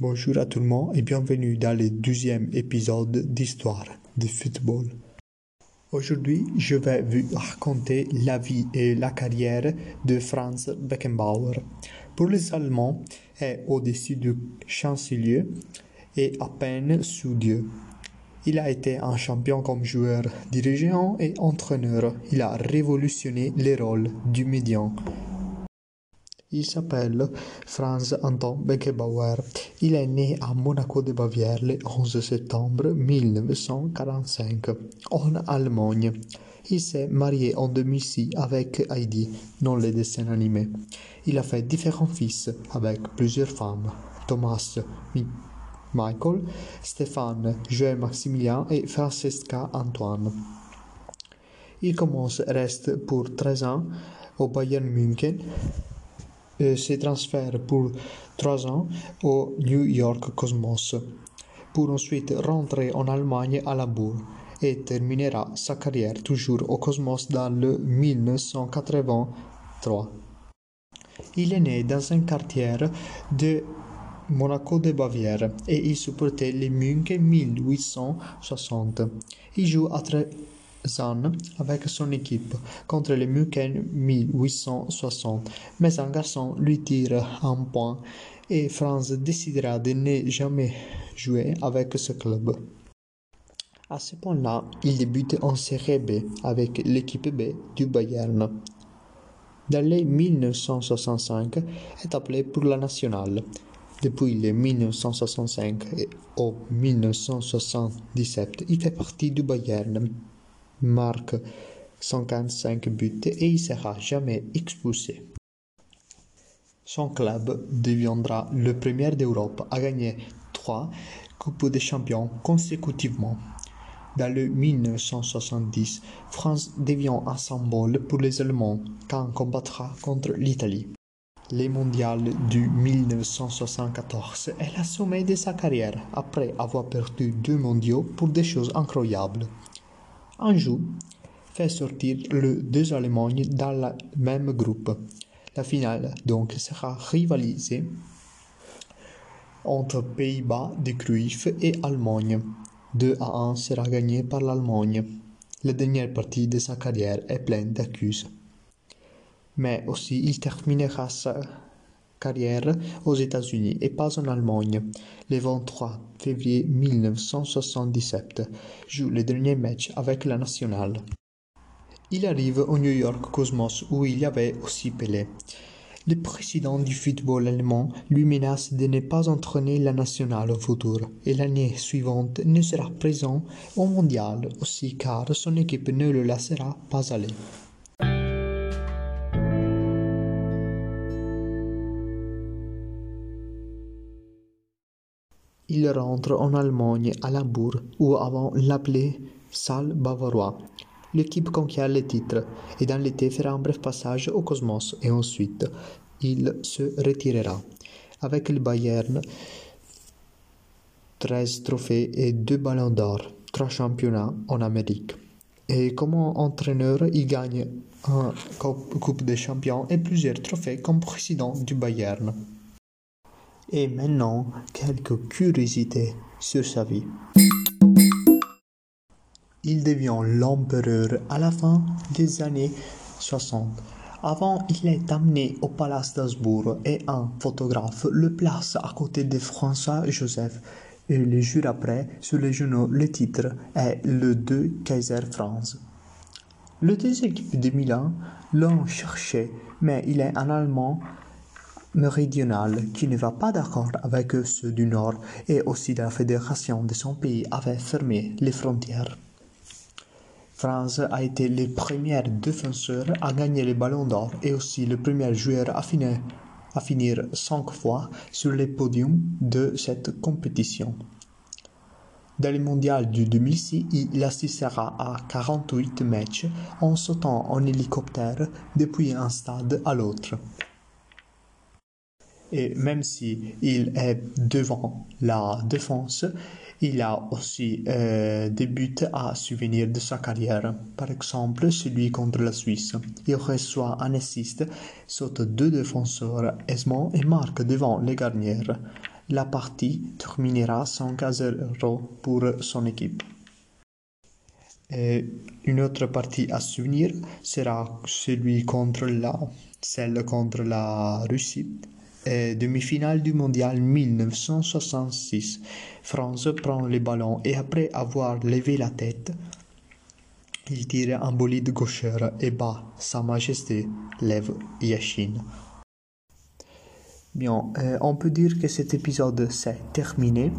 Bonjour à tout le monde et bienvenue dans le deuxième épisode d'Histoire de football. Aujourd'hui, je vais vous raconter la vie et la carrière de Franz Beckenbauer. Pour les Allemands, est au-dessus du chancelier et à peine sous Dieu. Il a été un champion comme joueur, dirigeant et entraîneur. Il a révolutionné les rôles du médian. Il s'appelle Franz Anton Beckenbauer. Il est né à Monaco de Bavière le 11 septembre 1945 en Allemagne. Il s'est marié en 2006 avec Heidi dans les dessins animés. Il a fait différents fils avec plusieurs femmes. Thomas, Michael, Stéphane, Joël Maximilien et Francesca Antoine. Il commence reste pour 13 ans au Bayern München se transfère pour trois ans au New York Cosmos, pour ensuite rentrer en Allemagne à la Bourg et terminera sa carrière toujours au Cosmos dans le 1983. Il est né dans un quartier de Monaco de Bavière et il supportait les München 1860. Il joue à Avec son équipe contre les München 1860, mais un garçon lui tire un point et Franz décidera de ne jamais jouer avec ce club. À ce point-là, il débute en Série B avec l'équipe B du Bayern. Dans les 1965, est appelé pour la nationale. Depuis les 1965 et au 1977, il fait partie du Bayern marque 145 buts et il sera jamais expulsé. Son club deviendra le premier d'Europe à gagner trois Coupes des Champions consécutivement. Dans le 1970, France devient un symbole pour les Allemands quand combattra contre l'Italie. Les mondiales du 1974 est la sommet de sa carrière après avoir perdu deux mondiaux pour des choses incroyables. Anjou fait sortir les deux Allemagnes dans le même groupe. La finale donc sera rivalisée entre Pays-Bas de Cruyff et Allemagne. 2 à 1 sera gagné par l'Allemagne. La dernière partie de sa carrière est pleine d'accuses. Mais aussi il terminera sa carrière aux États-Unis et pas en Allemagne. Le 23 février 1977, joue le dernier match avec la nationale. Il arrive au New York Cosmos où il y avait aussi Pelé. Le président du football allemand lui menace de ne pas entraîner la nationale au futur et l'année suivante ne sera présent au mondial aussi car son équipe ne le laissera pas aller. Il rentre en Allemagne à Hambourg où avant l'appelait Salle Bavarois. L'équipe conquiert le titre et dans l'été fera un bref passage au Cosmos et ensuite il se retirera. Avec le Bayern, 13 trophées et 2 ballons d'or, 3 championnats en Amérique. Et comme entraîneur, il gagne un Coupe des Champions et plusieurs trophées comme président du Bayern. Et maintenant, quelques curiosités sur sa vie. Il devient l'empereur à la fin des années 60. Avant, il est amené au palace d'Habsbourg et un photographe le place à côté de François-Joseph. Et le jour après, sur les journaux, le titre est Le deux Kaiser Franz. Le deux équipes de Milan l'ont cherché, mais il est un Allemand méridional qui ne va pas d'accord avec ceux du Nord et aussi la fédération de son pays avait fermé les frontières. France a été le premier défenseur à gagner le ballon d'or et aussi le premier joueur à finir, à finir cinq fois sur les podiums de cette compétition. Dans le mondial du 2006, il assistera à 48 matchs en sautant en hélicoptère depuis un stade à l'autre. Et même si est devant la défense, il a aussi euh, des buts à souvenir de sa carrière. Par exemple, celui contre la Suisse. Il reçoit un assist, saute deux défenseurs aisement et marque devant les garnières. la partie terminera 5 à 0 pour son équipe. Une autre partie à souvenir sera celui contre la, celle contre la Russie. Demi-finale du mondial 1966. France prend le ballon et après avoir levé la tête, il tire un bolide gaucheur et bat Sa Majesté Lev Yashin. Bien, euh, on peut dire que cet épisode s'est terminé.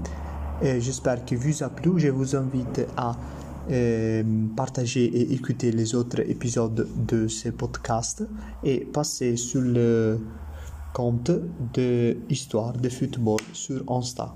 J'espère qu'il vous a plu. Je vous invite à euh, partager et écouter les autres épisodes de ce podcast et passer sur le compte de Histoire de football sur Insta.